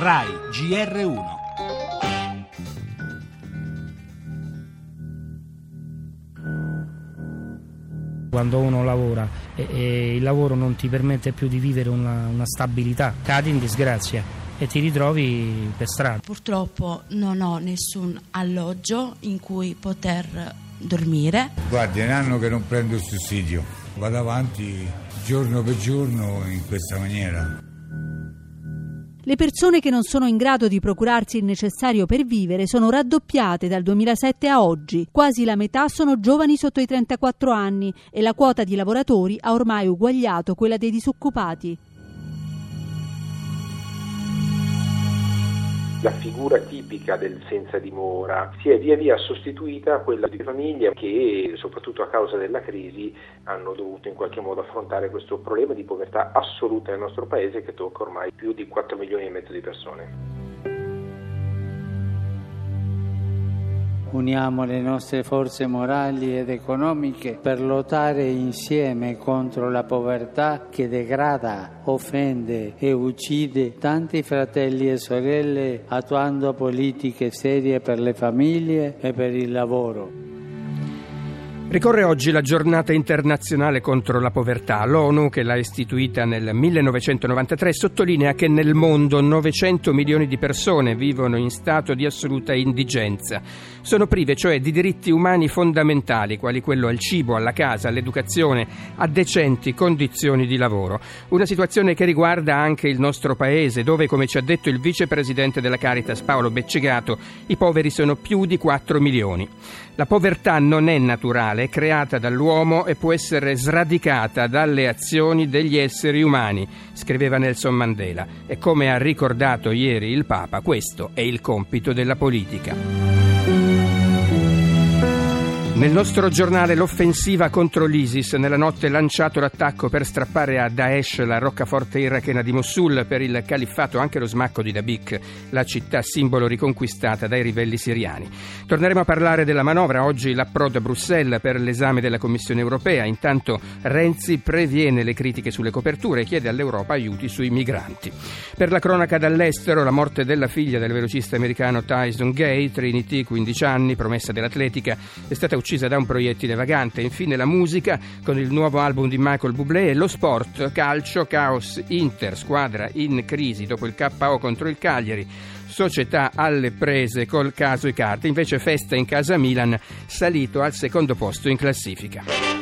RAI GR1 Quando uno lavora e, e, il lavoro non ti permette più di vivere una, una stabilità, cadi in disgrazia e ti ritrovi per strada. Purtroppo non ho nessun alloggio in cui poter dormire. Guardi, è un anno che non prendo il sussidio, vado avanti giorno per giorno in questa maniera. Le persone che non sono in grado di procurarsi il necessario per vivere sono raddoppiate dal 2007 a oggi. Quasi la metà sono giovani sotto i 34 anni e la quota di lavoratori ha ormai uguagliato quella dei disoccupati. La figura tipica del senza dimora si è via via sostituita a quella di famiglie che, soprattutto a causa della crisi, hanno dovuto in qualche modo affrontare questo problema di povertà assoluta nel nostro paese che tocca ormai più di 4 milioni e mezzo di persone. Uniamo le nostre forze morali ed economiche per lottare insieme contro la povertà che degrada, offende e uccide tanti fratelli e sorelle attuando politiche serie per le famiglie e per il lavoro. Ricorre oggi la giornata internazionale contro la povertà. L'ONU, che l'ha istituita nel 1993, sottolinea che nel mondo 900 milioni di persone vivono in stato di assoluta indigenza. Sono prive cioè di diritti umani fondamentali, quali quello al cibo, alla casa, all'educazione, a decenti condizioni di lavoro. Una situazione che riguarda anche il nostro paese, dove, come ci ha detto il vicepresidente della Caritas Paolo Beccegato, i poveri sono più di 4 milioni. La povertà non è naturale, è creata dall'uomo e può essere sradicata dalle azioni degli esseri umani, scriveva Nelson Mandela. E come ha ricordato ieri il Papa, questo è il compito della politica. Nel nostro giornale l'offensiva contro l'ISIS nella notte lanciato l'attacco per strappare a Daesh la roccaforte irachena di Mosul per il califfato anche lo smacco di Dabik, la città simbolo riconquistata dai ribelli siriani. Torneremo a parlare della manovra, oggi l'approdo a Bruxelles per l'esame della Commissione europea, intanto Renzi previene le critiche sulle coperture e chiede all'Europa aiuti sui migranti. Per la cronaca dall'estero la morte della figlia del velocista americano Tyson Gay, Trinity, 15 anni, promessa dell'atletica, è stata uccisa uccisa da un proiettile vagante. Infine la musica con il nuovo album di Michael Bublé e lo sport, calcio, caos, Inter, squadra in crisi dopo il KO contro il Cagliari. Società alle prese col caso Icardi, invece festa in casa Milan, salito al secondo posto in classifica.